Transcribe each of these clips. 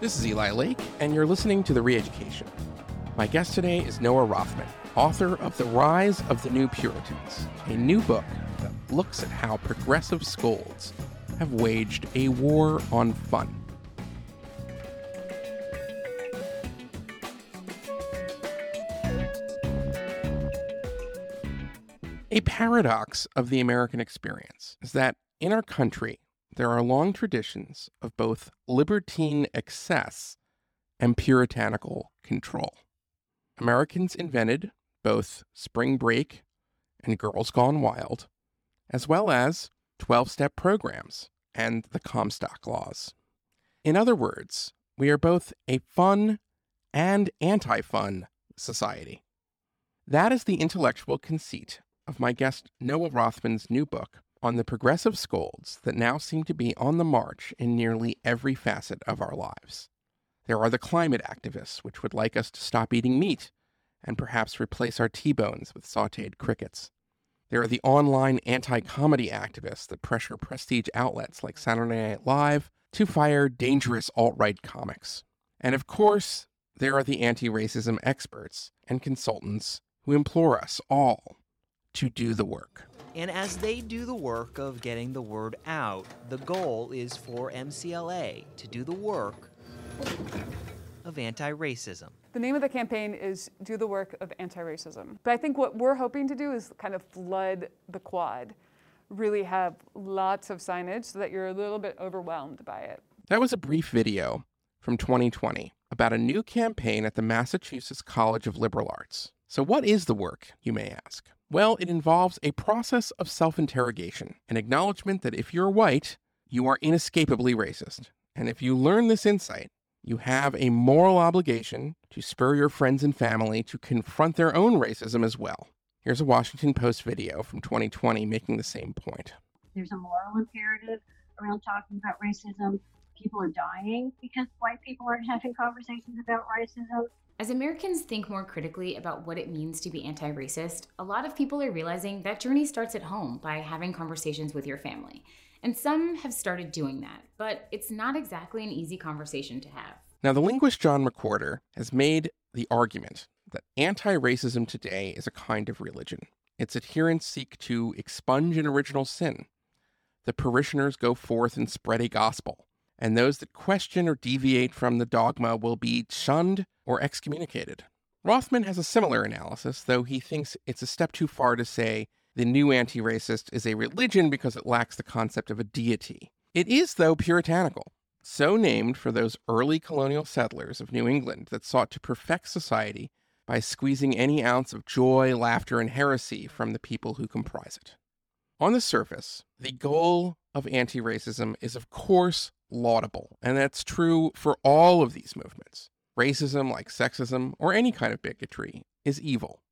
This is Eli Lake, and you're listening to The Reeducation. My guest today is Noah Rothman, author of The Rise of the New Puritans, a new book that looks at how progressive scolds have waged a war on fun. A paradox of the American experience is that in our country, there are long traditions of both libertine excess and puritanical control. Americans invented both Spring Break and Girls Gone Wild, as well as 12 step programs and the Comstock laws. In other words, we are both a fun and anti fun society. That is the intellectual conceit of my guest Noah Rothman's new book, on the progressive scolds that now seem to be on the march in nearly every facet of our lives. There are the climate activists, which would like us to stop eating meat and perhaps replace our T bones with sauteed crickets. There are the online anti comedy activists that pressure prestige outlets like Saturday Night Live to fire dangerous alt right comics. And of course, there are the anti racism experts and consultants who implore us all to do the work. And as they do the work of getting the word out, the goal is for MCLA to do the work of anti racism. The name of the campaign is Do the Work of Anti Racism. But I think what we're hoping to do is kind of flood the quad, really have lots of signage so that you're a little bit overwhelmed by it. That was a brief video from 2020 about a new campaign at the Massachusetts College of Liberal Arts. So, what is the work, you may ask? Well, it involves a process of self interrogation, an acknowledgement that if you're white, you are inescapably racist. And if you learn this insight, you have a moral obligation to spur your friends and family to confront their own racism as well. Here's a Washington Post video from 2020 making the same point. There's a moral imperative around talking about racism. People are dying because white people aren't having conversations about racism. As Americans think more critically about what it means to be anti racist, a lot of people are realizing that journey starts at home by having conversations with your family. And some have started doing that, but it's not exactly an easy conversation to have. Now, the linguist John McWhorter has made the argument that anti racism today is a kind of religion. Its adherents seek to expunge an original sin. The parishioners go forth and spread a gospel and those that question or deviate from the dogma will be shunned or excommunicated. Rothman has a similar analysis, though he thinks it's a step too far to say the new anti racist is a religion because it lacks the concept of a deity. It is, though, puritanical, so named for those early colonial settlers of New England that sought to perfect society by squeezing any ounce of joy, laughter, and heresy from the people who comprise it. On the surface, the goal of anti racism is, of course, laudable, and that's true for all of these movements. Racism, like sexism or any kind of bigotry, is evil.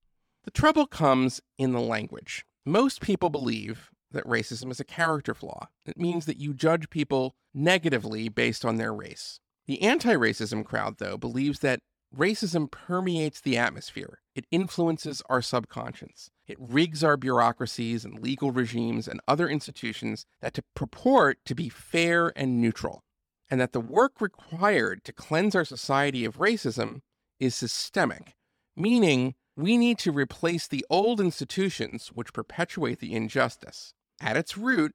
The trouble comes in the language. Most people believe that racism is a character flaw. It means that you judge people negatively based on their race. The anti racism crowd, though, believes that racism permeates the atmosphere. It influences our subconscious. It rigs our bureaucracies and legal regimes and other institutions that to purport to be fair and neutral, and that the work required to cleanse our society of racism is systemic, meaning we need to replace the old institutions which perpetuate the injustice. At its root,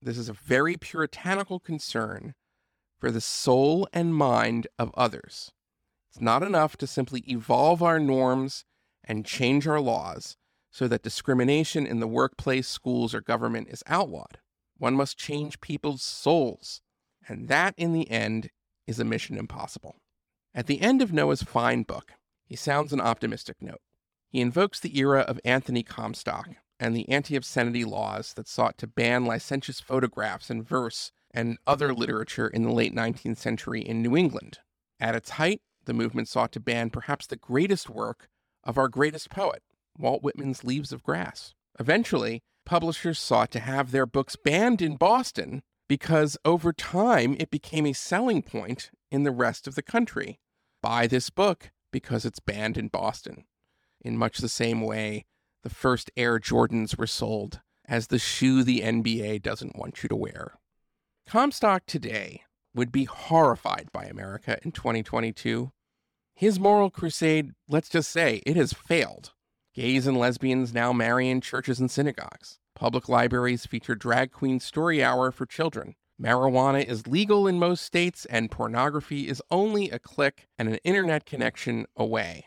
this is a very puritanical concern for the soul and mind of others. It's not enough to simply evolve our norms and change our laws so that discrimination in the workplace, schools, or government is outlawed. One must change people's souls, and that in the end is a mission impossible. At the end of Noah's fine book, he sounds an optimistic note. He invokes the era of Anthony Comstock and the anti obscenity laws that sought to ban licentious photographs and verse and other literature in the late 19th century in New England. At its height, the movement sought to ban perhaps the greatest work of our greatest poet, Walt Whitman's Leaves of Grass. Eventually, publishers sought to have their books banned in Boston because over time it became a selling point in the rest of the country. Buy this book because it's banned in Boston. In much the same way, the first Air Jordans were sold as the shoe the NBA doesn't want you to wear. Comstock today would be horrified by America in 2022. His moral crusade, let's just say, it has failed. Gays and lesbians now marry in churches and synagogues. Public libraries feature drag queen story hour for children. Marijuana is legal in most states, and pornography is only a click and an internet connection away.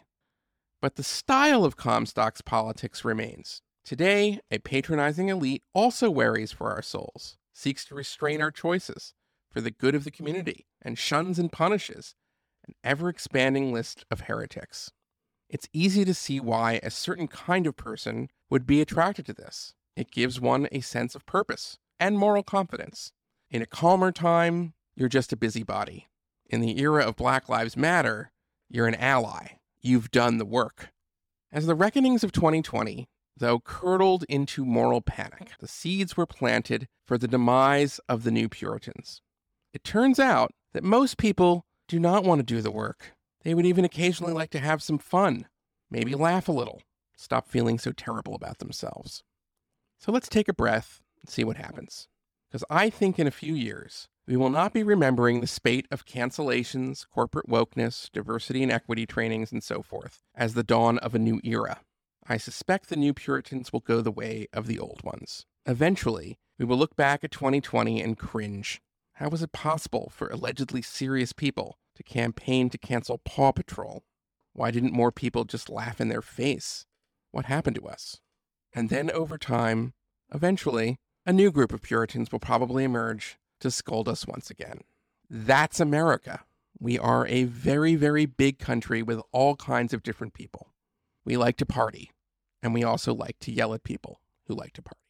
But the style of Comstock's politics remains. Today, a patronizing elite also worries for our souls, seeks to restrain our choices for the good of the community, and shuns and punishes an ever expanding list of heretics. It's easy to see why a certain kind of person would be attracted to this. It gives one a sense of purpose and moral confidence. In a calmer time, you're just a busybody. In the era of Black Lives Matter, you're an ally. You've done the work. As the reckonings of 2020, though curdled into moral panic, the seeds were planted for the demise of the new Puritans. It turns out that most people do not want to do the work. They would even occasionally like to have some fun, maybe laugh a little, stop feeling so terrible about themselves. So let's take a breath and see what happens. Because I think in a few years, we will not be remembering the spate of cancellations, corporate wokeness, diversity and equity trainings, and so forth as the dawn of a new era. I suspect the new Puritans will go the way of the old ones. Eventually, we will look back at 2020 and cringe. How was it possible for allegedly serious people to campaign to cancel Paw Patrol? Why didn't more people just laugh in their face? What happened to us? And then over time, eventually, a new group of Puritans will probably emerge to scold us once again. That's America. We are a very, very big country with all kinds of different people. We like to party, and we also like to yell at people who like to party.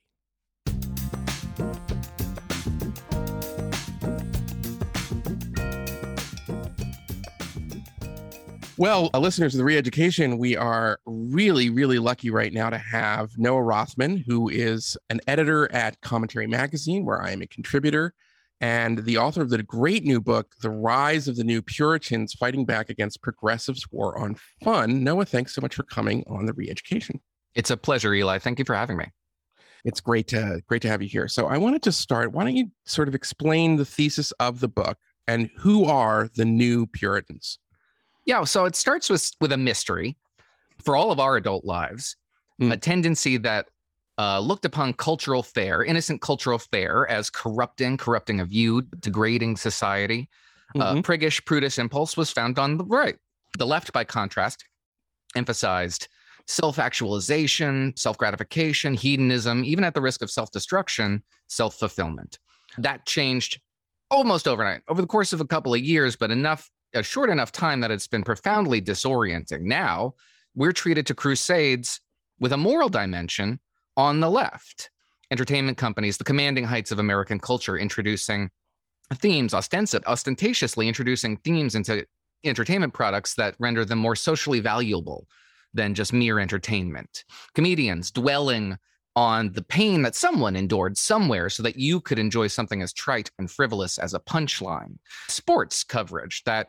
Well, uh, listeners of the Reeducation, we are really, really lucky right now to have Noah Rothman, who is an editor at Commentary Magazine, where I am a contributor, and the author of the great new book, The Rise of the New Puritans Fighting Back Against Progressives' War on Fun. Noah, thanks so much for coming on the Reeducation. It's a pleasure, Eli. Thank you for having me. It's great to great to have you here. So I wanted to start. Why don't you sort of explain the thesis of the book and who are the new Puritans? Yeah, so it starts with with a mystery for all of our adult lives, Mm. a tendency that uh, looked upon cultural fare, innocent cultural fare, as corrupting, corrupting a view, degrading society. Uh, Mhm. priggish, prudish impulse was found on the right. The left, by contrast, emphasized self actualization, self gratification, hedonism, even at the risk of self destruction, self fulfillment. That changed almost overnight over the course of a couple of years, but enough, a short enough time that it's been profoundly disorienting. Now we're treated to crusades with a moral dimension on the left. Entertainment companies, the commanding heights of American culture, introducing themes, ostensive, ostentatiously introducing themes into entertainment products that render them more socially valuable than just mere entertainment. Comedians dwelling on the pain that someone endured somewhere so that you could enjoy something as trite and frivolous as a punchline. Sports coverage that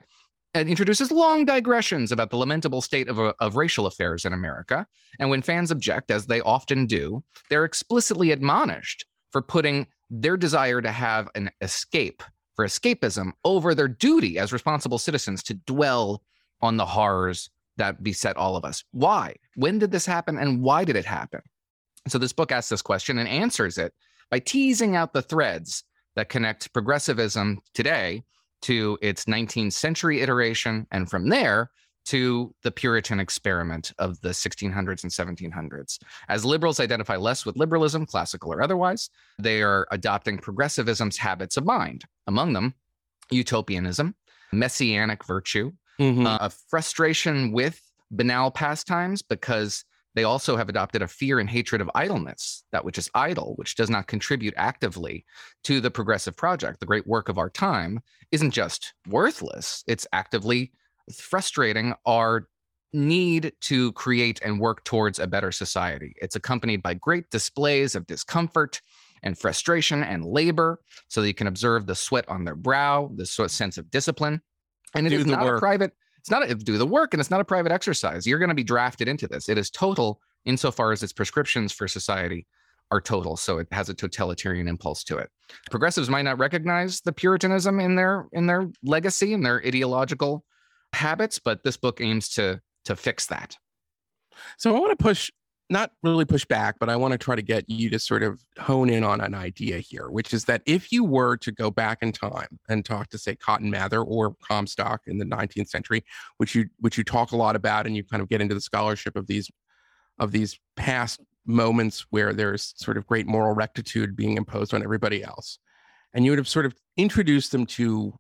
uh, introduces long digressions about the lamentable state of, uh, of racial affairs in America. And when fans object, as they often do, they're explicitly admonished for putting their desire to have an escape, for escapism, over their duty as responsible citizens to dwell on the horrors that beset all of us. Why? When did this happen and why did it happen? So this book asks this question and answers it by teasing out the threads that connect progressivism today to its 19th century iteration, and from there to the Puritan experiment of the 1600s and 1700s. As liberals identify less with liberalism, classical or otherwise, they are adopting progressivism's habits of mind. Among them, utopianism, messianic virtue, Mhm. uh, a frustration with banal pastimes because they also have adopted a fear and hatred of idleness, that which is idle, which does not contribute actively to the progressive project. The great work of our time isn't just worthless, it's actively frustrating our need to create and work towards a better society. It's accompanied by great displays of discomfort and frustration and labor so that you can observe the sweat on their brow, the sort of sense of discipline. And it Do is not work. a private, it's not a do the work and it's not a private exercise. You're going to be drafted into this. It is total insofar as its prescriptions for society are total. So it has a totalitarian impulse to it. Progressives might not recognize the Puritanism in their in their legacy and their ideological habits, but this book aims to to fix that. So I want to push, not really push back, but I want to try to get you to sort of hone in on an idea here, which is that if you were to go back in time and talk to say Cotton Mather or Comstock in the 19th century, which you which you talk a lot about, and you kind of get into the scholarship of these of these past moments where there's sort of great moral rectitude being imposed on everybody else, and you would have sort of introduced them to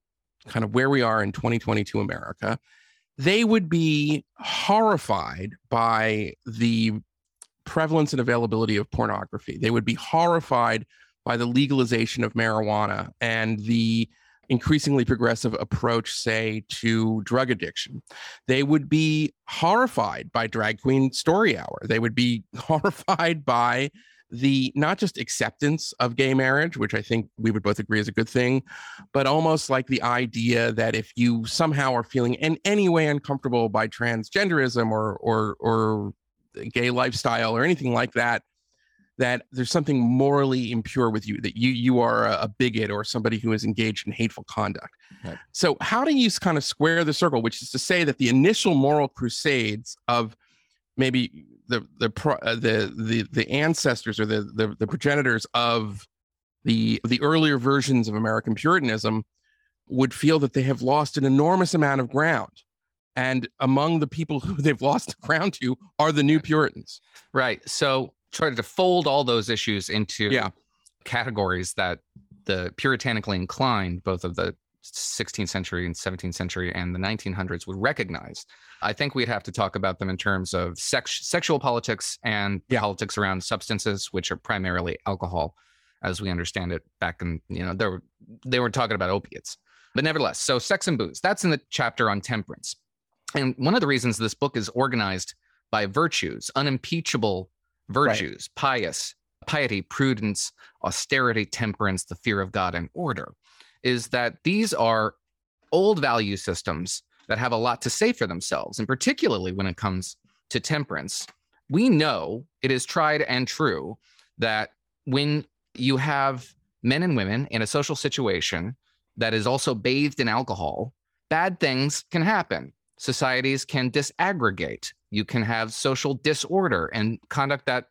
kind of where we are in 2022 America they would be horrified by the prevalence and availability of pornography. They would be horrified by the legalization of marijuana and the increasingly progressive approach, say, to drug addiction. They would be horrified by Drag Queen Story Hour. They would be horrified by the not just acceptance of gay marriage, which I think we would both agree is a good thing, but almost like the idea that if you somehow are feeling in any way uncomfortable by transgenderism or or or gay lifestyle or anything like that, that there's something morally impure with you, that you you are a, bigot or somebody who is engaged in hateful conduct. Right. So how do you kind of square the circle, which is to say that the initial moral crusades of maybe the the uh, the the the ancestors or the, the the progenitors of the the earlier versions of American Puritanism would feel that they have lost an enormous amount of ground. And among the people who they've lost ground to are the new Puritans. Right. So try to fold all those issues into yeah. categories that the puritanically inclined, both of the 16th century and 17th century and the 1900s would recognize. I think we'd have to talk about them in terms of sex, sexual politics and yeah. politics around substances, which are primarily alcohol, as we understand it. Back in you know they were they were talking about opiates, but nevertheless, so sex and booze. That's in the chapter on temperance, and one of the reasons this book is organized by virtues, unimpeachable virtues, right. pious, piety, prudence, austerity, temperance, the fear of God, and order is that these are old value systems that have a lot to say for themselves, and particularly when it comes to temperance. We know it is tried and true that when you have men and women in a social situation that is also bathed in alcohol, bad things can happen. Societies can disaggregate. You can have social disorder and conduct that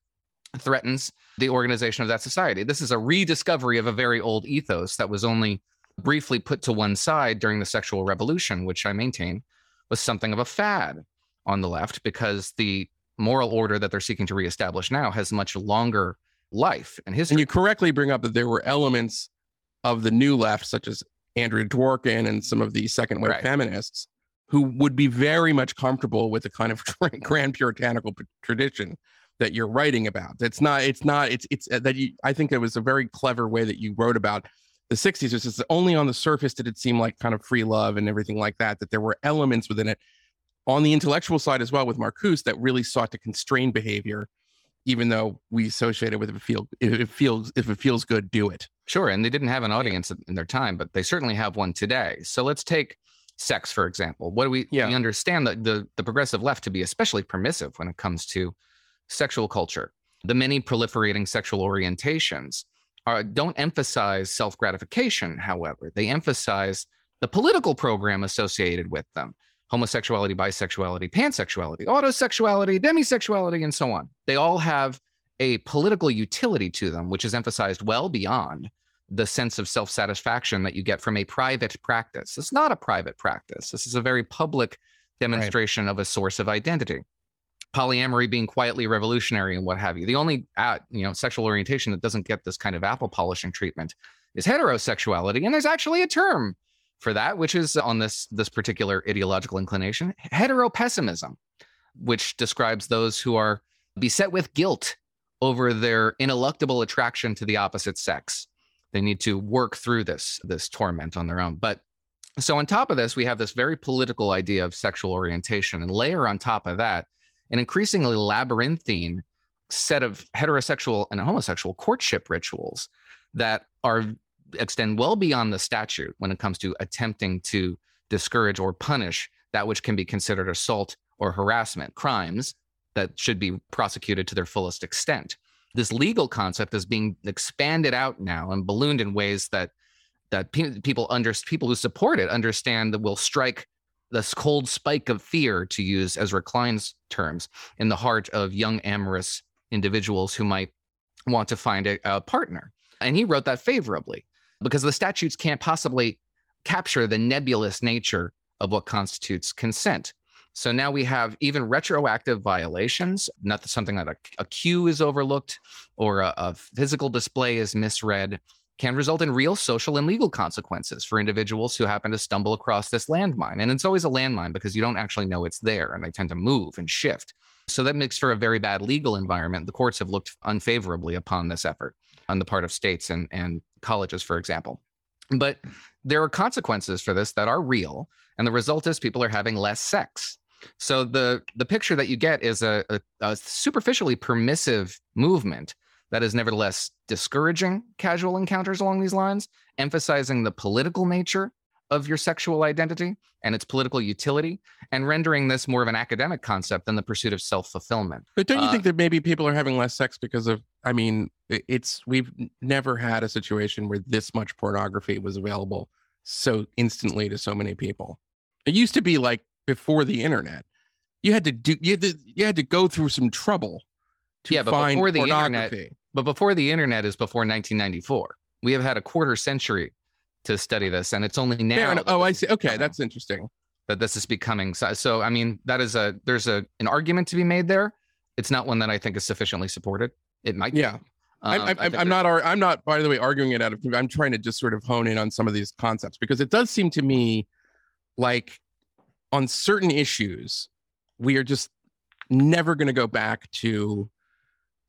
threatens the organization of that society. This is a rediscovery of a very old ethos that was only briefly put to one side during the sexual revolution, which I maintain was something of a fad on the left because the moral order that they're seeking to reestablish now has much longer life and history. And you correctly bring up that there were elements of the new left, such as Andrea Dworkin and some of the second wave right. feminists, who would be very much comfortable with the kind of grand puritanical tradition that you're writing about. It's not. It's not. It's it's uh, that you. I think it was a very clever way that you wrote about the 60s It's just only on the surface did it seem like kind of free love and everything like that that there were elements within it on the intellectual side as well with marcuse that really sought to constrain behavior even though we associate it with if it, feel, if it feels if it feels good do it sure and they didn't have an audience in their time but they certainly have one today so let's take sex for example what do we, yeah. we understand the, the the progressive left to be especially permissive when it comes to sexual culture the many proliferating sexual orientations are, don't emphasize self gratification, however. They emphasize the political program associated with them homosexuality, bisexuality, pansexuality, autosexuality, demisexuality, and so on. They all have a political utility to them, which is emphasized well beyond the sense of self satisfaction that you get from a private practice. It's not a private practice, this is a very public demonstration right. of a source of identity polyamory being quietly revolutionary and what have you. The only uh, you know sexual orientation that doesn't get this kind of apple polishing treatment is heterosexuality, and there's actually a term for that, which is on this this particular ideological inclination, heteropessimism, which describes those who are beset with guilt over their ineluctable attraction to the opposite sex. They need to work through this this torment on their own. But so on top of this, we have this very political idea of sexual orientation, and layer on top of that an increasingly labyrinthine set of heterosexual and homosexual courtship rituals that are extend well beyond the statute when it comes to attempting to discourage or punish that which can be considered assault or harassment crimes that should be prosecuted to their fullest extent this legal concept is being expanded out now and ballooned in ways that that pe- people under people who support it understand that will strike this cold spike of fear to use Ezra Klein's terms in the heart of young amorous individuals who might want to find a, a partner. And he wrote that favorably because the statutes can't possibly capture the nebulous nature of what constitutes consent so now we have even retroactive violations, not something that a, a cue is overlooked or a, a physical display is misread, can result in real social and legal consequences for individuals who happen to stumble across this landmine. And it's always a landmine because you don't actually know it's there and they tend to move and shift. So that makes for a very bad legal environment. The courts have looked unfavorably upon this effort on the part of states and, and colleges, for example. But there are consequences for this that are real. And the result is people are having less sex. So the the picture that you get is a, a, a superficially permissive movement that is nevertheless discouraging casual encounters along these lines, emphasizing the political nature of your sexual identity and its political utility, and rendering this more of an academic concept than the pursuit of self fulfillment. But don't you Uh, think that maybe people are having less sex because of? I mean, it's we've never had a situation where this much pornography was available so instantly to so many people. It used to be like before the internet, you had to do you had to, you had to go through some trouble to Yeah, but find before the internet-. But before the internet is before 1994. We have had a quarter century to study this, and it's only now Oh, I see. Okay, that's interesting. that this is becoming so, so i mean that is a there's a an argument to be made there it's not one that i think is sufficiently supported it might be. Yeah. Um, I'm, I I'm, I'm not. I'm not. By the way, arguing it out of. I'm trying to just sort of hone in on some of these concepts because it does seem to me like on certain issues we are just never going to go back to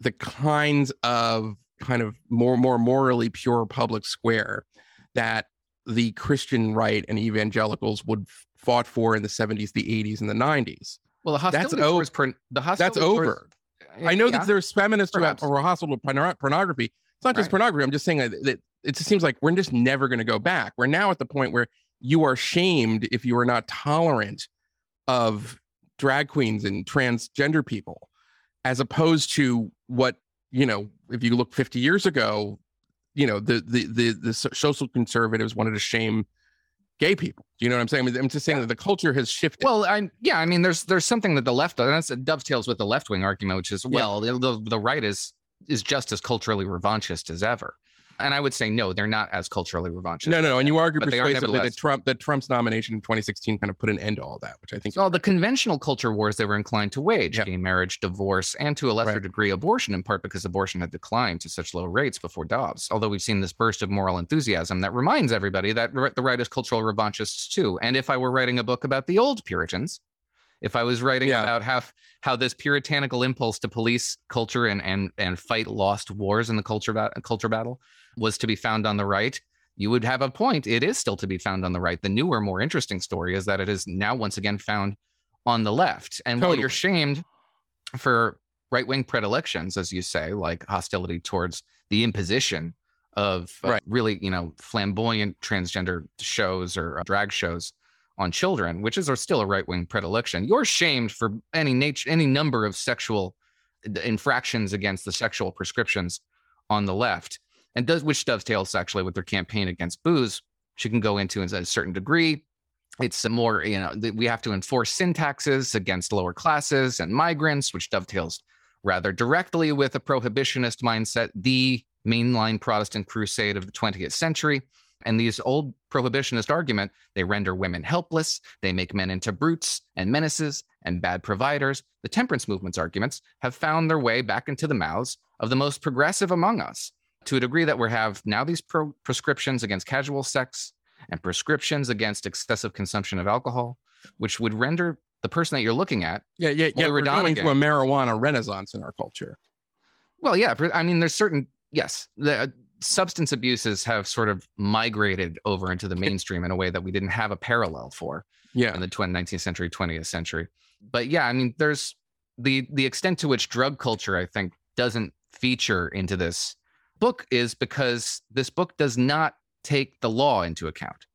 the kinds of kind of more more morally pure public square that the Christian right and evangelicals would fought for in the 70s, the 80s, and the 90s. well the that's hostility o- towards porn- the hostility That's towards- over. I know Yeah. that there's feminists who have perhaps. or hostile to porno- pornography. It's not just Right. pornography. I'm just saying that, that it just seems like we're just never going to go back. We're now at the point where you are shamed if you are not tolerant of drag queens and transgender people, as opposed to what you know. If you look 50 years ago, you know the the the, the social conservatives wanted to shame gay people. Do you know what I'm saying? I'm just saying that the culture has shifted. well i yeah i mean there's there's something that the left and that's it dovetails with the left wing argument which is well the, the, the right is is just as culturally revanchist as ever and i would say no they're not as culturally revanchist no, no, no. And you argue but they are persuasively that Trump that Trump's nomination in 2016 kind of put an end to all that, which I think. So the conventional culture wars they were inclined to wage, Yep. gay marriage, divorce, and to a lesser Right. degree abortion, in part because abortion had declined to such low rates before Dobbs. Although we've seen this burst of moral enthusiasm that reminds everybody that the right is cultural revanchists too. And if I were writing a book about the old Puritans, if I was writing Yeah. about how how this puritanical impulse to police culture and and and fight lost wars in the culture bat- culture battle was to be found on the right, you would have a point. It is still to be found on the right. The newer, more interesting story is that it is now once again found on the left. And while you're shamed for right wing predilections, as you say, like hostility towards the imposition of uh, Right. really, you know, flamboyant transgender shows or uh, drag shows on children, which is still a right wing predilection, you're shamed for any nature, any number of sexual infractions against the sexual prescriptions on the left, and does which dovetails actually with their campaign against booze. She can go into in a certain degree. It's a more, you know, we have to enforce sin taxes against lower classes and migrants, which dovetails rather directly with a prohibitionist mindset, the mainline Protestant crusade of the 20th century. And these old prohibitionist argument, they render women helpless, they make men into brutes and menaces and bad providers. The temperance movement's arguments have found their way back into the mouths of the most progressive among us to a degree that we have now these pro- prescriptions against casual sex and prescriptions against excessive consumption of alcohol, which would render the person that you're looking at yeah, yeah, yeah. We're going through a marijuana renaissance in our culture. Well, yeah. I mean, there's certain, yes, the uh, substance abuses have sort of migrated over into the mainstream in a way that we didn't have a parallel for Yeah, in the 20th, 19th century, 20th century. But yeah, I mean, there's the the extent to which drug culture, I think, doesn't feature into this book is because this book does not take the law into account.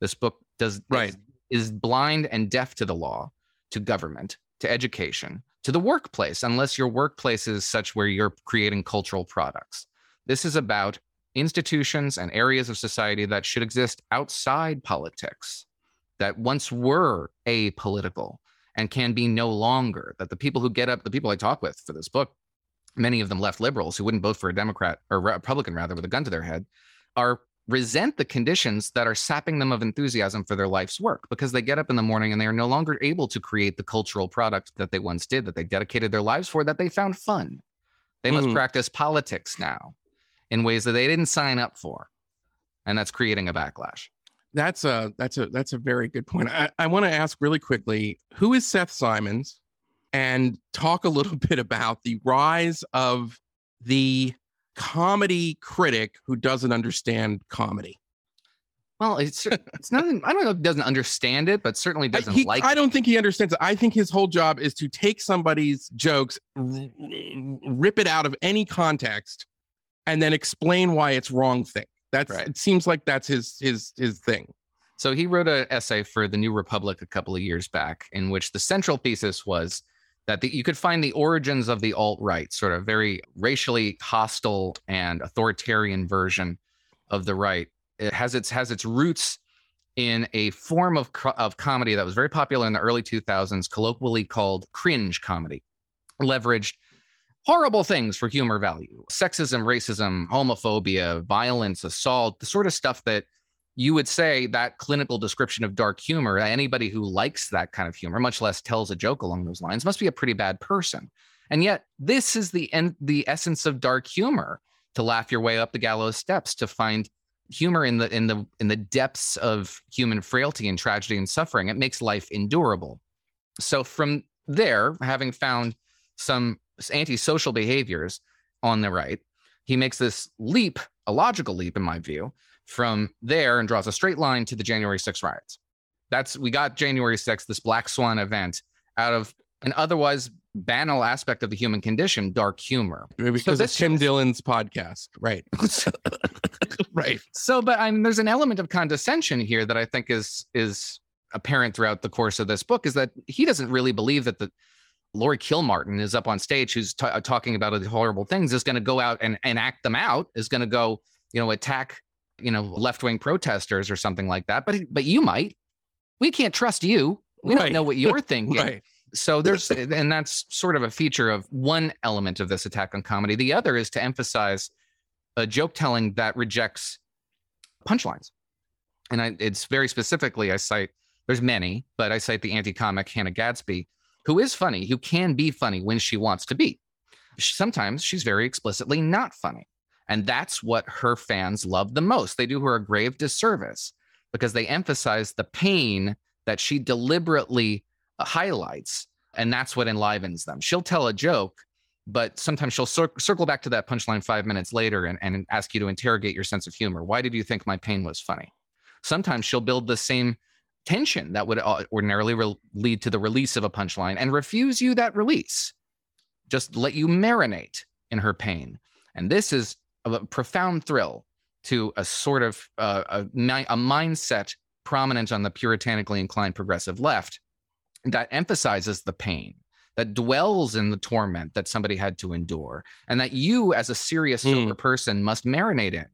This book does Right. is, is blind and deaf to the law, to government, to education, to the workplace unless your workplace is such where you're creating cultural products. This is about institutions and areas of society that should exist outside politics, that once were apolitical and can be no longer. That the people who get up, the people I talk with for this book, many of them left liberals who wouldn't vote for a Democrat or Republican rather with a gun to their head, are resent the conditions that are sapping them of enthusiasm for their life's work because they get up in the morning and they are no longer able to create the cultural product that they once did, that they dedicated their lives for, that they found fun. They must Mm. practice politics now in ways that they didn't sign up for. And that's creating a backlash. That's a that's a that's a very good point. I, I want to ask really quickly, who is Seth Simons? And talk a little bit about the rise of the comedy critic who doesn't understand comedy. Well, it's it's not. I don't know if he doesn't understand it, but certainly doesn't he- like. I don't think he understands it. I think his whole job is to take somebody's jokes, r- rip it out of any context, and then explain why it's wrong thing. That's Right. it seems like that's his his his thing. So he wrote an essay for the New Republic a couple of years back, in which the central thesis was that the, you could find the origins of the alt right, sort of very racially hostile and authoritarian version of the right. It has its has its roots in a form of of comedy that was very popular in the early 2000s, colloquially called cringe comedy, leveraged horrible things for humor value sexism racism homophobia violence assault the sort of stuff that you would say that clinical description of dark humor anybody who likes that kind of humor much less tells a joke along those lines must be a pretty bad person. And yet this is the end the essence of dark humor to laugh your way up the gallows steps to find humor in the in the in the depths of human frailty and tragedy and suffering. It makes life endurable. So from there having found some antisocial behaviors on the right he makes this leap a logical leap in my view from there and draws a straight line to the January 6th riots. That's we got January 6th, this black swan event, out of an otherwise banal aspect of the human condition, dark humor. Because this Tim Dillon's podcast, right? right. So, but I mean, there's an element of condescension here that I think is is apparent throughout the course of this book is that he doesn't really believe that the Laurie Kilmartin is up on stage, who's uh, talking about the horrible things, is going to go out and, and act them out, is going to go, you know, attack, you know, left wing protesters or something like that. But but you might. We can't trust you. We Right. don't know what you're thinking. Right. So there's, and that's sort of a feature of one element of this attack on comedy. The other is to emphasize a joke telling that rejects punchlines. And I, it's very specifically, I cite, there's many, but I cite the anti comic Hannah Gadsby, who is funny, who can be funny when she wants to be. Sometimes she's very explicitly not funny. And that's what her fans love the most. They do her a grave disservice because they emphasize the pain that she deliberately highlights. And that's what enlivens them. She'll tell a joke, but sometimes she'll cir- circle back to that punchline five minutes later and, and ask you to interrogate your sense of humor. Why did you think my pain was funny? Sometimes she'll build the same tension that would uh, ordinarily re- lead to the release of a punchline and refuse you that release. Just let you marinate in her pain. And this is a profound thrill to a sort of uh, a, a mindset prominent on the puritanically inclined progressive left that emphasizes the pain that dwells in the torment that somebody had to endure and that you as a serious Hmm. sober person must marinate in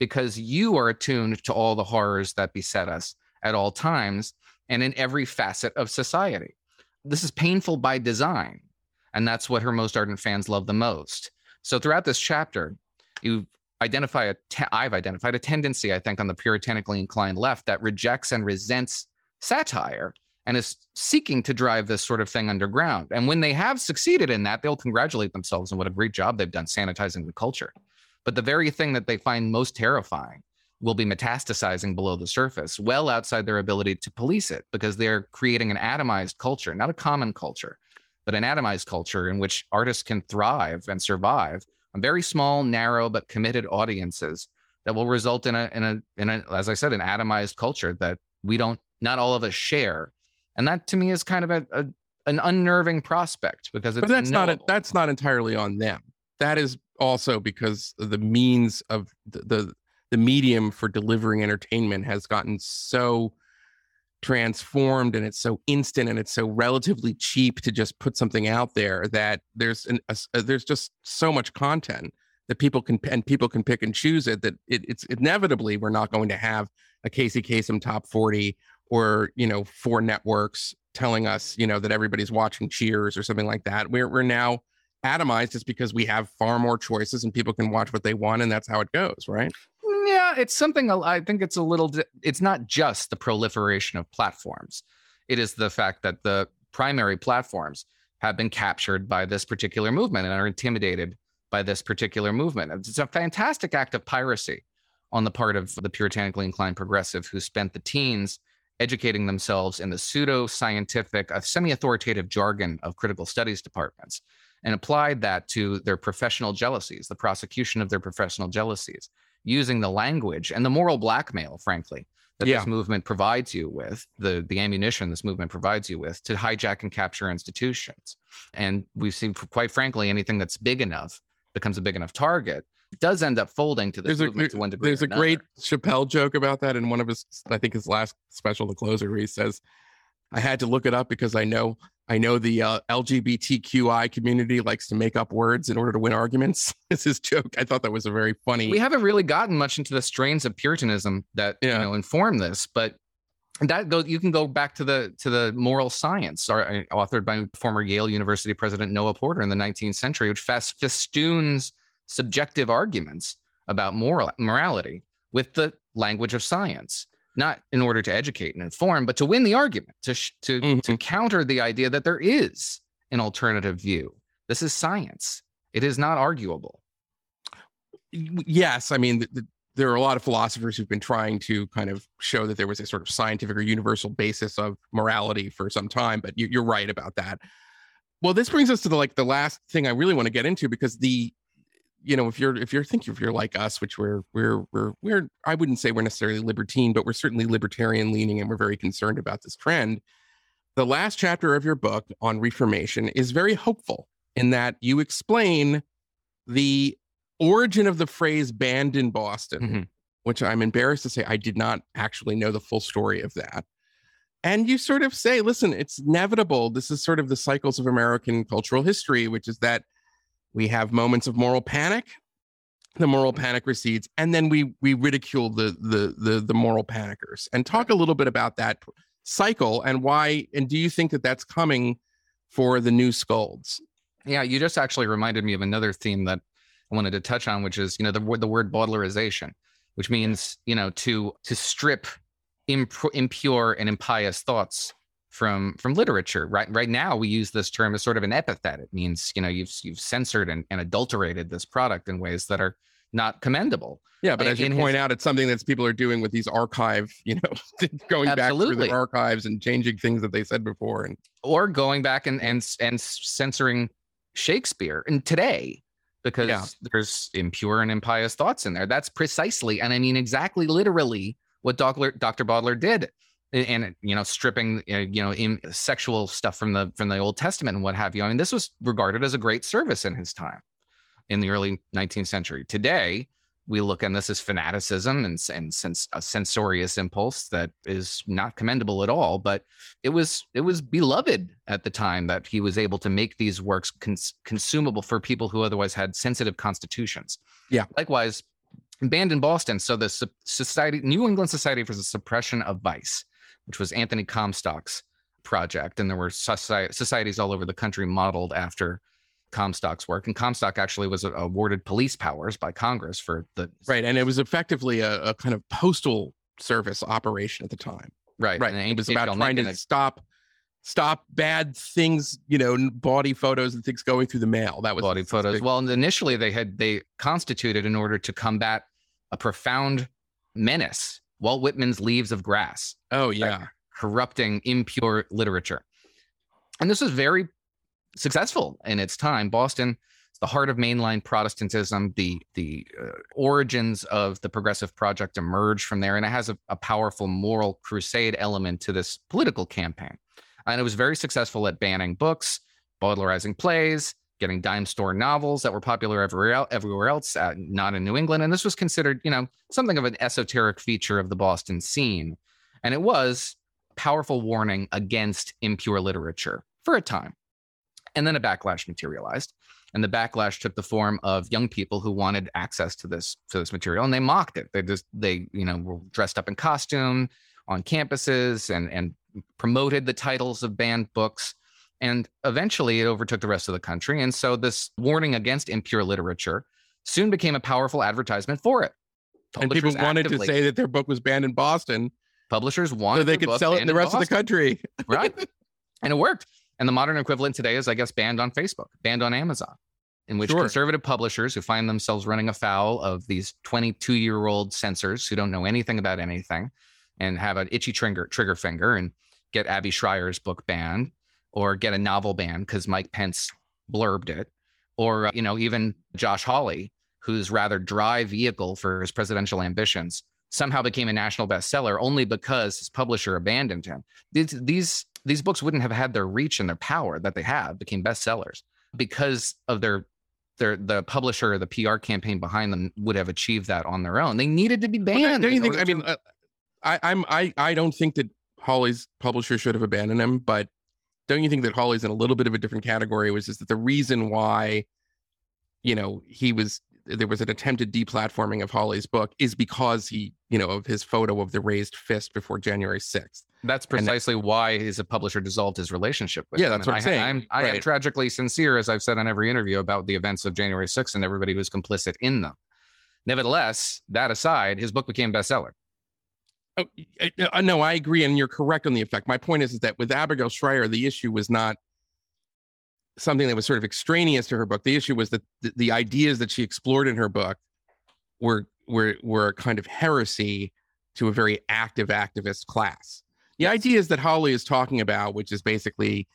because you are attuned to all the horrors that beset us at all times and in every facet of society this is painful by design and that's what her most ardent fans love the most so throughout this chapter you identify a te- i've identified a tendency i think on the puritanically inclined left that rejects and resents satire and is seeking to drive this sort of thing underground. And when they have succeeded in that, they'll congratulate themselves on what a great job they've done sanitizing the culture. But the very thing that they find most terrifying will be metastasizing below the surface, well outside their ability to police it, because they're creating an atomized culture, not a common culture, but an atomized culture in which artists can thrive and survive very small, narrow, but committed audiences that will result in a in a in a as I said, an atomized culture that we don't not all of us share and that to me is kind of a, a an unnerving prospect because it's But that's not a, that's not entirely on them. That is also because the means of the, the the medium for delivering entertainment has gotten so transformed and it's so instant and it's so relatively cheap to just put something out there that there's an a, a, uh, there's just so much content that people can and people can pick and choose it that it, it's inevitably we're not going to have a Casey Kasem top 40 or you know four networks telling us you know that everybody's watching Cheers or something like that. We're we're now atomized just because we have far more choices and people can watch what they want and that's how it goes, right? Yeah, it's something I think it's a little. It's not just the proliferation of platforms; it is the fact that the primary platforms have been captured by this particular movement and are intimidated by this particular movement. It's a fantastic act of piracy on the part of the puritanically inclined progressive who spent the teens educating themselves in the pseudo scientific, uh, semi authoritative jargon of critical studies departments and applied that to their professional jealousies, the prosecution of their professional jealousies, using the language and the moral blackmail, frankly, that yeah. this movement provides you with, the, the ammunition this movement provides you with to hijack and capture institutions. And we've seen, quite frankly, anything that's big enough becomes a big enough target does end up folding to this there's movement a, to one degree. There's a great Chappelle joke about that in one of his, I think his last special, The Closer, where he says, I had to look it up because I know I know the uh, LGBTQI community likes to make up words in order to win arguments. It's his joke. I thought that was a very funny. We haven't really gotten much into the strains of Puritanism that yeah. you know inform this, but that goes. You can go back to the to the moral science, or, uh, authored by former Yale University president Noah Porter in the 19th century, which festoons subjective arguments about moral morality with the language of science not in order to educate and inform, but to win the argument, to to mm-hmm. to counter the idea that there is an alternative view. This is science; it is not arguable. Yes, I mean the, the, there are a lot of philosophers who've been trying to kind of show that there was a sort of scientific or universal basis of morality for some time, but you, you're right about that. Well, this brings us to the like the last thing I really want to get into because the you know, if you're if you're thinking if you're like us, which we're we're we're we're I wouldn't say we're necessarily libertine, but we're certainly libertarian leaning, and we're very concerned about this trend. The last chapter of your book on Reformation is very hopeful in that you explain the origin of the phrase "banned in Boston," mm-hmm. which I'm embarrassed to say I did not actually know the full story of that. And you sort of say, listen, it's inevitable. This is sort of the cycles of American cultural history, which is that we have moments of moral panic. The moral mm-hmm. panic recedes and then we we ridicule the the the, the moral panickers. And talk a little bit about that cycle and why and do you think that that's coming for the new scolds? Yeah you just actually reminded me of another theme that i wanted to touch on which is you know the word the word bowdlerization which means you know to to strip imp- impure and impious thoughts from from literature. Right right now, we use this term as sort of an epithet. It means you know you've you've censored and, and adulterated this product in ways that are not commendable. Yeah, but as you point his, out, it's something that people are doing with these archive, you know, going absolutely. back through the archives and changing things that they said before, and or going back and and and censoring Shakespeare. And today, because yeah. there's impure and impious thoughts in there. That's precisely, and I mean exactly, literally, what Dr. Dr. Bowdler did and you know stripping uh, you know in sexual stuff from the from the old testament and what have you. I mean this was regarded as a great service in his time in the early 19th century. Today we look and this as fanaticism and, and sense a censorious impulse that is not commendable at all but it was it was beloved at the time that he was able to make these works cons- consumable for people who otherwise had sensitive constitutions. Yeah. Likewise banned in boston so the society new england society for the suppression of vice which was Anthony Comstock's project. And there were society, societies all over the country modeled after Comstock's work. And Comstock actually was uh, awarded police powers by Congress for the. Right. And it was effectively a, a kind of postal service operation at the time. Right. Right. And it was about trying to stop stop bad things, you know, body photos and things going through the mail. That was body photos. Big... Well, initially they had they constituted in order to combat a profound menace Walt Whitman's Leaves of Grass. Oh, yeah. Like corrupting impure literature. And this was very successful in its time. Boston the heart of mainline Protestantism. The the uh, origins of the Progressive Project emerged from there, and it has a, a, powerful moral crusade element to this political campaign. And it was very successful at banning books, bowdlerizing plays, getting dime store novels that were popular everywhere, else, uh, not in New England. And this was considered, you know, something of an esoteric feature of the Boston scene. And it was a powerful warning against impure literature for a time. And then a backlash materialized. And the backlash took the form of young people who wanted access to this to this material and they mocked it. They just they, you know, were dressed up in costume on campuses and and promoted the titles of banned books. And eventually it overtook the rest of the country. And so this warning against impure literature soon became a powerful advertisement for it. and people wanted actively- to say that their book was banned in Boston publishers wanted so they could sell it in the rest of the country. right? And it worked. And the modern equivalent today is, I guess, banned on Facebook, banned on Amazon, in which Sure. conservative publishers who find themselves running afoul of these 22 year old censors who don't know anything about anything and have an itchy trigger, trigger finger and get Abby Shrier's book banned or get a novel banned because Mike Pence blurbed it, or, uh, you know, even Josh Hawley, whose rather dry vehicle for his presidential ambitions somehow became a national bestseller only because his publisher abandoned him. These these these books wouldn't have had their reach and their power that they have became bestsellers because of their their the publisher or the PR campaign behind them would have achieved that on their own. They needed to be Well, banned. don't you think? I mean, uh, I, I'm I I don't think that Hawley's publisher should have abandoned him, but don't you think that Hawley's in a little bit of a different category? Was just that the reason why, you know, he was there was an attempted deplatforming of Hawley's book is because he, you know, of his photo of the raised fist before January 6th. that's and that- precisely why his publisher dissolved his relationship with Yeah, him. that's And what I'm I, saying. I'm, I am tragically sincere, as I've said on every interview about the events of January 6th and everybody who was complicit in them. Nevertheless, that aside, his book became bestseller. Oh, I- I- no, I agree, and you're correct on the effect. My point is, is that with Abigail Shrier, the issue was not something that was sort of extraneous to her book. The issue was that the, the ideas that she explored in her book were were were a kind of heresy to a very active activist class. The ideas that Hawley is talking about, which is basically,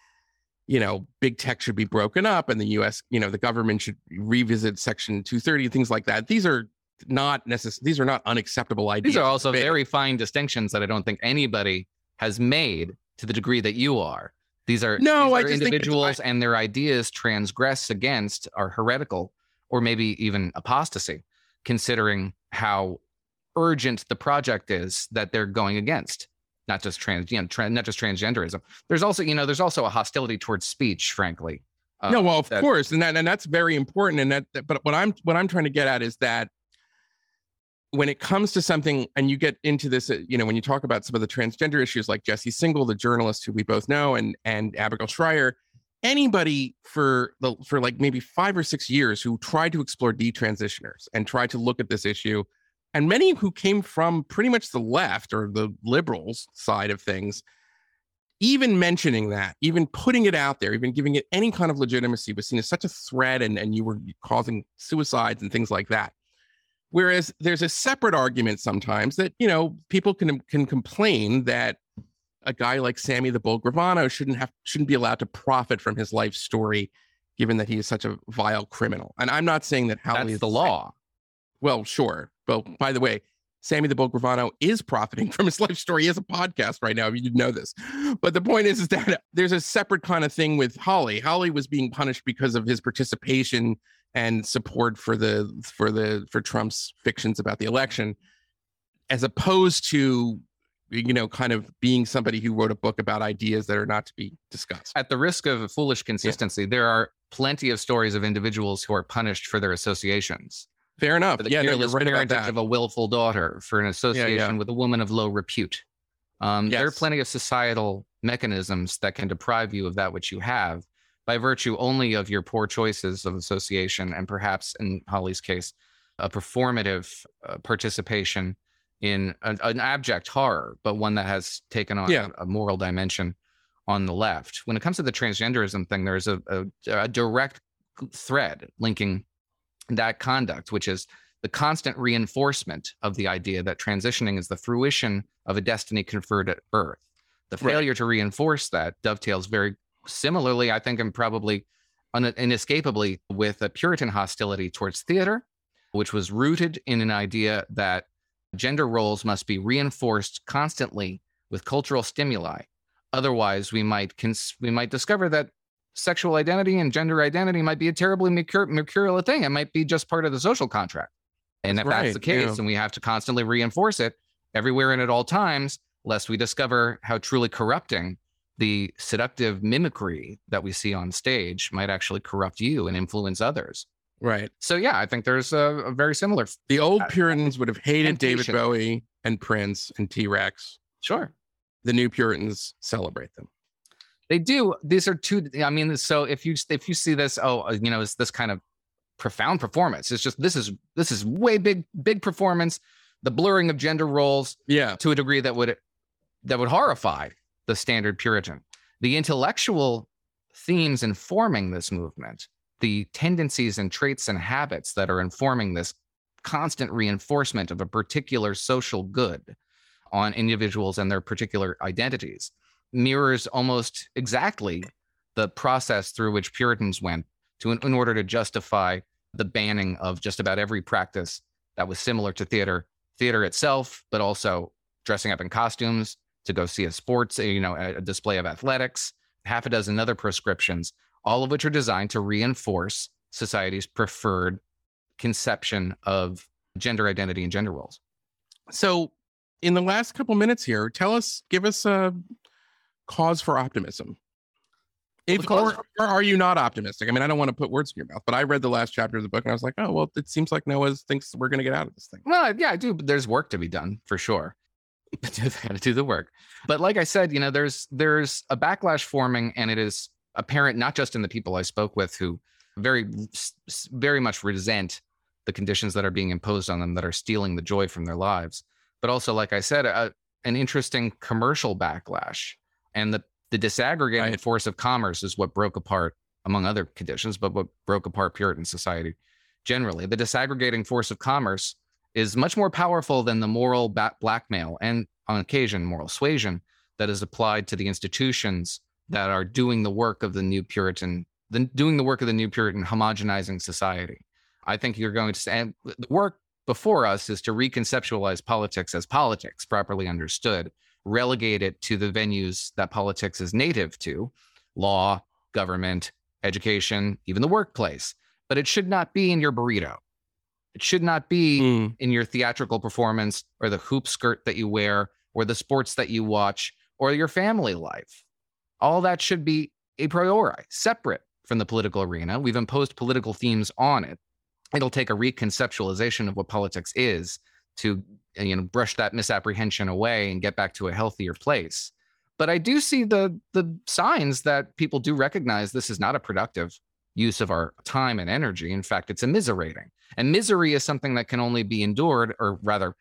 you know, big tech should be broken up, and the U.S., you know, the government should revisit Section 230, things like that. These are not necessary. These are not unacceptable ideas. These are also very fine distinctions that I don't think anybody has made to the degree that you are. These are No, these I are just individuals and their ideas transgress against are heretical or maybe even apostasy, considering how urgent the project is that they're going against. Not just trans, you know, tran- not just transgenderism. There's also, you know, there's also a hostility towards speech, frankly. Uh, no, well, of that- course, and that and that's very important. And that, that- but what I'm what I'm trying to get at is that when it comes to something, and you get into this, uh, you know, when you talk about some of the transgender issues, like Jesse Singal, the journalist who we both know, and and Abigail Shrier, anybody for the for like maybe five or six years who tried to explore detransitioners and tried to look at this issue, and many who came from pretty much the left or the liberals side of things even mentioning that, even putting it out there, even giving it any kind of legitimacy was seen as such a threat and, and you were causing suicides and things like that. Whereas there's a separate argument sometimes that, you know, people can can complain that a guy like Sammy the Bull Gravano shouldn't have shouldn't be allowed to profit from his life story, given that he is such a vile criminal. And I'm not saying that Hawley that's is the law. Well, sure. But by the way, Sammy the Bull Gravano is profiting from his life story. He has a podcast right now, if you didn't know this. But the point is, is that there's a separate kind of thing with Hawley. Hawley was being punished because of his participation and support for the for the for Trump's fictions about the election, as opposed to you know, kind of being somebody who wrote a book about ideas that are not to be discussed. At the risk of a foolish consistency, there are plenty of stories of individuals who are punished for their associations. Fair enough. For the Yeah, no, you're right about parentage of a willful daughter, for an association with a woman of low repute. Um, There are plenty of societal mechanisms that can deprive you of that which you have by virtue only of your poor choices of association and perhaps, in Hawley's case, a performative uh, participation in an, an abject horror, but one that has taken on Yeah. a, a moral dimension on the left. When it comes to the transgenderism thing, there's a, a, a direct thread linking that conduct, which is the constant reinforcement of the idea that transitioning is the fruition of a destiny conferred at birth. The Right. failure to reinforce that dovetails very similarly, I think, and probably un- inescapably with a Puritan hostility towards theater, which was rooted in an idea that gender roles must be reinforced constantly with cultural stimuli. Otherwise, we might cons- we might discover that sexual identity and gender identity might be a terribly mercur- mercurial thing. It might be just part of the social contract. And That's if that's the case, yeah. and we have to constantly reinforce it everywhere and at all times, lest we discover how truly corrupting the seductive mimicry that we see on stage might actually corrupt you and influence others. Right. So yeah, I think there's a, a very similar. The old Uh, Puritans would have hated David. Bowie and Prince and T Rex. Sure. The new Puritans celebrate them. They do. These are two. I mean, so if you if you see this, oh, you know, it's this kind of profound performance. It's just this is this is way big big performance. The blurring of gender roles Yeah. to a degree that would that would horrify the standard Puritan. The intellectual themes informing this movement, the tendencies and traits and habits that are informing this constant reinforcement of a particular social good on individuals and their particular identities mirrors almost exactly the process through which Puritans went to in, in order to justify the banning of just about every practice that was similar to theater, theater itself, but also dressing up in costumes to go see a sports, eh, you know, a, display of athletics, half a dozen other prescriptions, all of which are designed to reinforce society's preferred conception of gender identity and gender roles. So, in the last couple minutes here, tell us, give us a cause for optimism. If, or, or are you not optimistic? I mean, I don't want to put words in your mouth, but I read the last chapter of the book and I was like, oh, well, it seems like Noah thinks we're going to get out of this thing. Well, yeah, I do. But there's work to be done for sure. Got to do the work. But like I said, you know, there's there's a backlash forming, and it is apparent not just in the people I spoke with who very very much resent the conditions that are being imposed on them that are stealing the joy from their lives, but also, like I said, a, an interesting commercial backlash, and the the disaggregating Right. force of commerce is what broke apart, among other conditions, but what broke apart Puritan society generally. The disaggregating force of commerce is much more powerful than the moral ba- blackmail and, on occasion, moral suasion that is applied to the institutions that are doing the work of the new Puritan, the, doing the work of the new Puritan homogenizing society. I think you're going to say the work before us is to reconceptualize politics as politics, properly understood, relegate it to the venues that politics is native to law, government, education, even the workplace. But it should not be in your burrito. It should not be Mm, in your theatrical performance or the hoop skirt that you wear or the sports that you watch or your family life. All that should be a priori, separate from the political arena. We've imposed political themes on it. It'll take a reconceptualization of what politics is to you know brush that misapprehension away and get back to a healthier place. But I do see the the signs that people do recognize this is not a productive use of our time and energy. In fact, it's immiserating. And misery is something that can only be endured, or rather,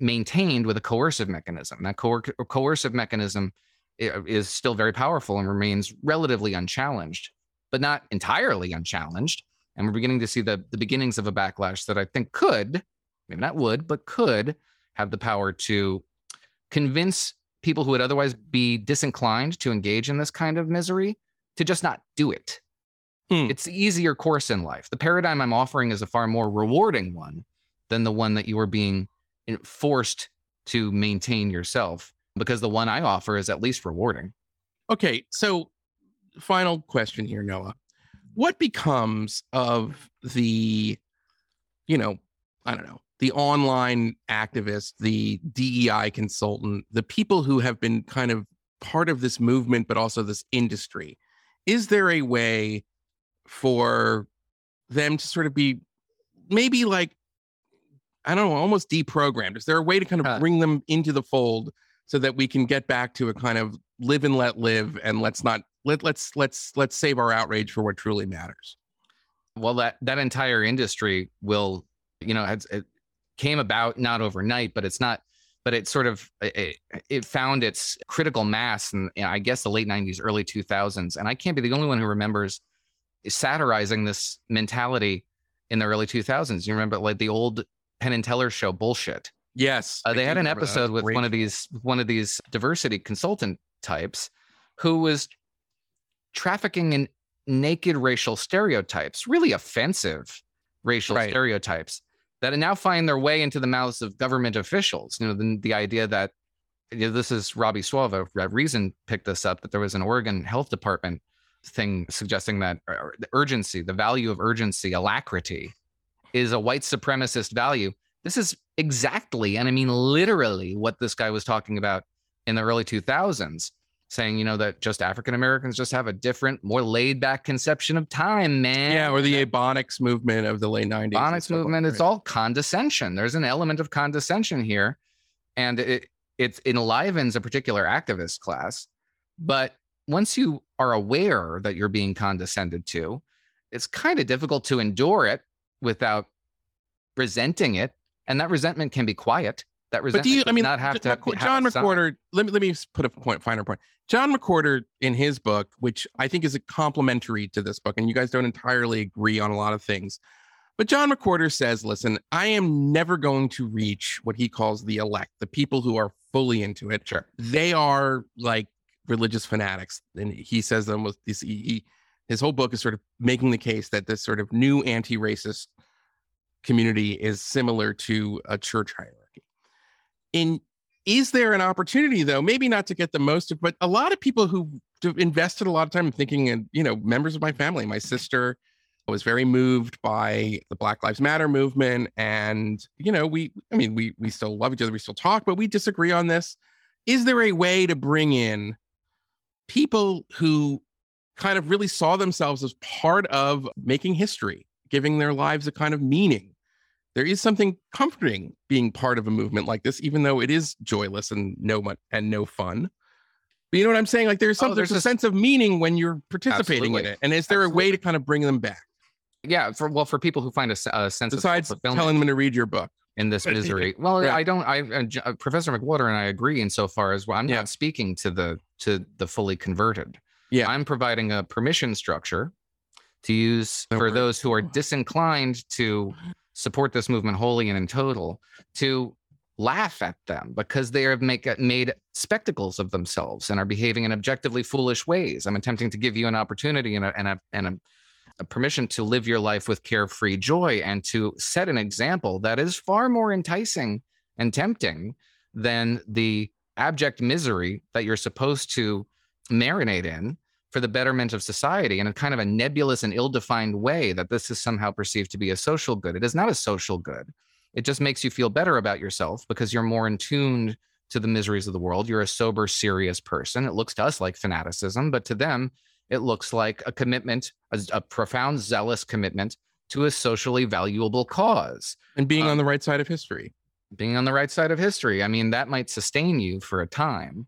maintained with a coercive mechanism. That coer- coercive mechanism is still very powerful and remains relatively unchallenged, but not entirely unchallenged. And we're beginning to see the, the beginnings of a backlash that I think could, maybe not would, but could have the power to convince people who would otherwise be disinclined to engage in this kind of misery to just not do it. Hmm. It's the easier course in life. The paradigm I'm offering is a far more rewarding one than the one that you are being in- forced to maintain yourself, because the one I offer is at least rewarding. Okay, so final question here, Noah. What becomes of the, you know, I don't know, the online activist, the DEI consultant, the people who have been kind of part of this movement, but also this industry? Is there a way for them to sort of be maybe like, I don't know, almost deprogrammed? Is there a way to kind of bring them into the fold so that we can get back to a kind of live and let live and let's not let let's let's let's save our outrage for what truly matters. well that that entire industry will you know it's, it came about not overnight but it's not but it sort of it, it found its critical mass in know, i guess the late 90s early 2000s and i can't be the only one who remembers satirizing this mentality in the early 2000s you remember like the old penn and teller show bullshit Yes, uh, they had an episode with one of these one of these diversity consultant types who was trafficking in naked racial stereotypes, really offensive racial Right. stereotypes that now find their way into the mouths of government officials. You know, the, the idea that you know, this is Robby Soave, Reason picked this up that there was an Oregon Health Department thing suggesting that the urgency, the value of urgency, alacrity, is a white supremacist value. This is exactly, and I mean literally, what this guy was talking about in the early 2000s saying, you know, that just African Americans just have a different, more laid back conception of time, man. Yeah, or the Ebonics movement of the late 90s. and Ebonics stuff like movement, that. it's all condescension. There's an element of condescension here. And it, it enlivens a particular activist class. But once you are aware that you're being condescended to, it's kind of difficult to endure it without resenting it. And that resentment can be quiet. That But resentment do you? I does mean, not have to. John. McWhorter. Let me let me put a point, finer point. John McWhorter, in his book, which I think is a complementary to this book, and you guys don't entirely agree on a lot of things, but John McWhorter says, "Listen, I am never going to reach what he calls the elect, the people who are fully into it. Sure. They are like religious fanatics, and he says them with this. He, he- his whole book is sort of making the case that this sort of new anti-racist community is similar to a church hierarchy. In is there an opportunity though, maybe not to get the most of, but a lot of people who invested a lot of time in thinking, and you know, members of my family, my sister was very moved by the Black Lives Matter movement, and you know, we, I mean, we we still love each other, we still talk, but we disagree on this. Is there a way to bring in people who kind of really saw themselves as part of making history, giving their lives a kind of meaning? there is something comforting being part of a movement like this, even though it is joyless and no and no fun. But you know what I'm saying? Like there's some Oh, there's, there's a a- sense of meaning when you're participating in it. And is there a way to kind of bring them back Yeah, for well, for people who find a sense besides of telling them to read your book? In this misery. Well, Yeah. I don't. I uh, Professor McWhorter and I agree insofar as well. I'm Yeah. not speaking to the to the fully converted. Yeah. I'm providing a permission structure to use for those who are disinclined to support this movement wholly and in total to laugh at them because they have make, made spectacles of themselves and are behaving in objectively foolish ways. I'm attempting to give you an opportunity and a, and a, and a Uh, permission to live your life with carefree joy and to set an example that is far more enticing and tempting than the abject misery that you're supposed to marinate in for the betterment of society in a kind of a nebulous and ill-defined way that this is somehow perceived to be a social good. It is not a social good. It just makes you feel better about yourself because you're more in tune to the miseries of the world. You're a sober, serious person. It looks to us like fanaticism, but to them, it looks like a commitment, a, a profound, zealous commitment to a socially valuable cause. And being Um, on the right side of history. Being on the right side of history. I mean, that might sustain you for a time,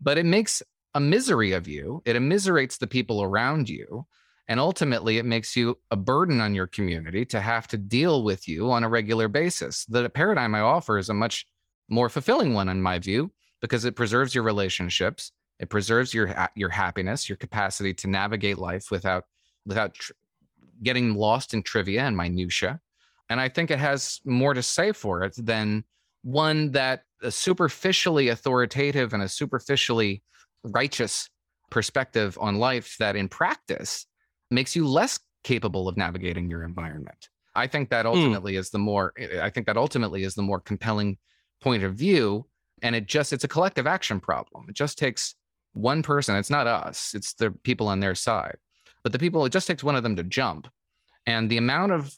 but it makes a misery of you. It immiserates the people around you. And ultimately, it makes you a burden on your community to have to deal with you on a regular basis. The paradigm I offer is a much more fulfilling one, in my view, because it preserves your relationships, it preserves your your happiness, your capacity to navigate life without without tr- getting lost in trivia and minutia. And I think it has more to say for it than one that a superficially authoritative and a superficially righteous perspective on life that in practice makes you less capable of navigating your environment. I think that hmm. ultimately is the more eh, I think that ultimately is the more compelling point of view and it just it's a collective action problem. It just takes one person, it's not us, it's the people on their side. But the people it just takes one of them to jump and the amount of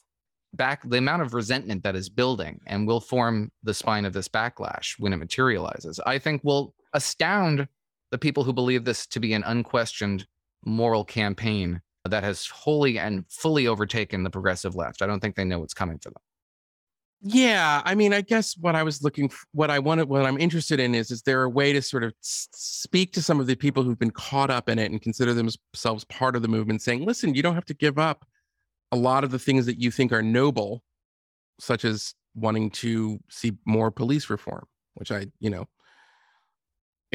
back the amount of resentment that is building and will form the spine of this backlash when it materializes i think will astound the people who believe this to be an unquestioned moral campaign that has wholly and fully overtaken the progressive left i don't think they know what's coming for them Yeah, I mean, I guess what I was looking, f- what I wanted, what I'm interested in is, is there a way to sort of speak to some of the people who've been caught up in it and consider themselves part of the movement, saying, listen, you don't have to give up a lot of the things that you think are noble, such as wanting to see more police reform, which I, you know.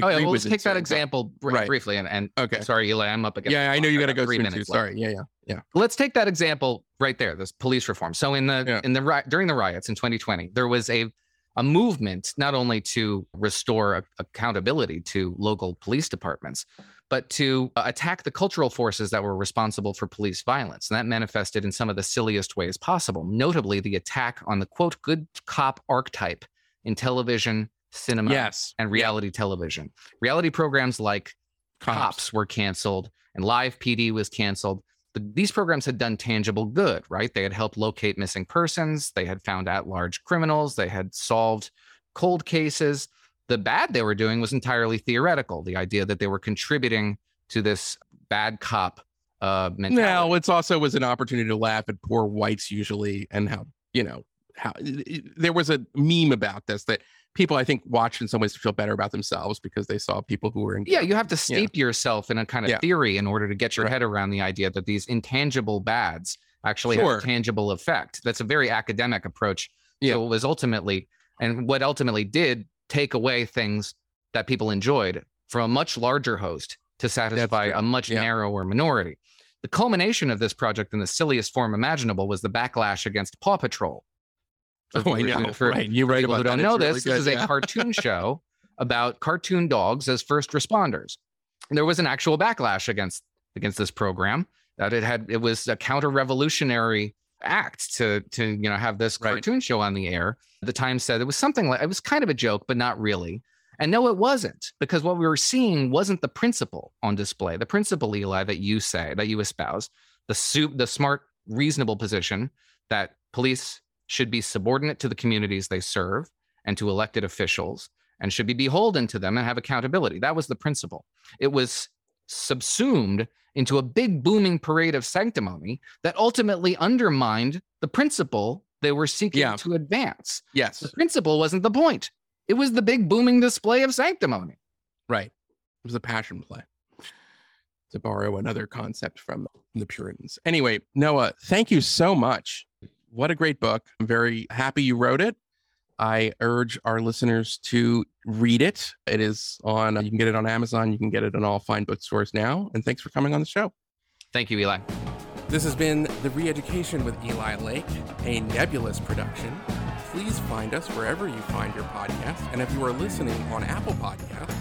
Oh yeah well, take that example br- Right. briefly and, and Okay. sorry eli i'm up against Yeah, I know you got to go three soon too. minutes. Sorry. Yeah, yeah, yeah. let's take that example right there this police reform so in the Yeah. in the ri- during the riots in 2020 there was a a movement not only to restore a- accountability to local police departments but to uh, attack the cultural forces that were responsible for police violence and that manifested in some of the silliest ways possible notably the attack on the quote good cop archetype in television cinema Yes. and reality television reality programs like cops were canceled and live PD was canceled. But these programs had done tangible good, right? They had helped locate missing persons, they had found at large criminals, they had solved cold cases. The bad they were doing was entirely theoretical. The idea that they were contributing to this bad cop uh, mentality. Now, it's also was an opportunity to laugh at poor whites usually and how, you know, how there was a meme about this that people I think watched in some ways to feel better about themselves because they saw people who were in yeah, you have to steep yourself in a kind of Yeah. theory in order to get your Right. head around the idea that these intangible bads actually Sure. have a tangible effect. That's a very academic approach. Yeah. So it was ultimately, and what ultimately did take away things that people enjoyed from a much larger host to satisfy a much Yeah. narrower minority. The culmination of this project in the silliest form imaginable was the backlash against Paw Patrol. Oh, I know. for- right. You write people about who don't know It's really this, this good, is a cartoon show about cartoon dogs as first responders. There was an actual backlash against against this program that it had it was a counter-revolutionary act to to you know have this Right. cartoon show on the air. The Times said it was something like it was kind of a joke, but not really. And no, it wasn't because what we were seeing wasn't the principle on display. The principle, Eli, that you say that you espouse, the soup, the smart, reasonable position that police should be subordinate to the communities they serve and to elected officials and should be beholden to them and have accountability. That was the principle. It was subsumed into a big booming parade of sanctimony that ultimately undermined the principle they were seeking Yeah. to advance. Yes. The principle wasn't the point. It was the big booming display of sanctimony. Right. It was a passion play. To borrow another concept from the Puritans. Anyway, Noah, thank you so much. What a great book. I'm very happy you wrote it. I urge our listeners to read it. It is on, uh, you can get it on Amazon. You can get it in all fine bookstores now. And thanks for coming on the show. Thank you, Eli. This has been The Reeducation with Eli Lake, a nebulous production. Please find us wherever you find your podcast. And if you are listening on Apple Podcasts,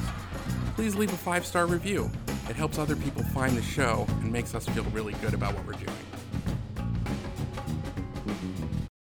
please leave a five star review. It helps other people find the show and makes us feel really good about what we're doing.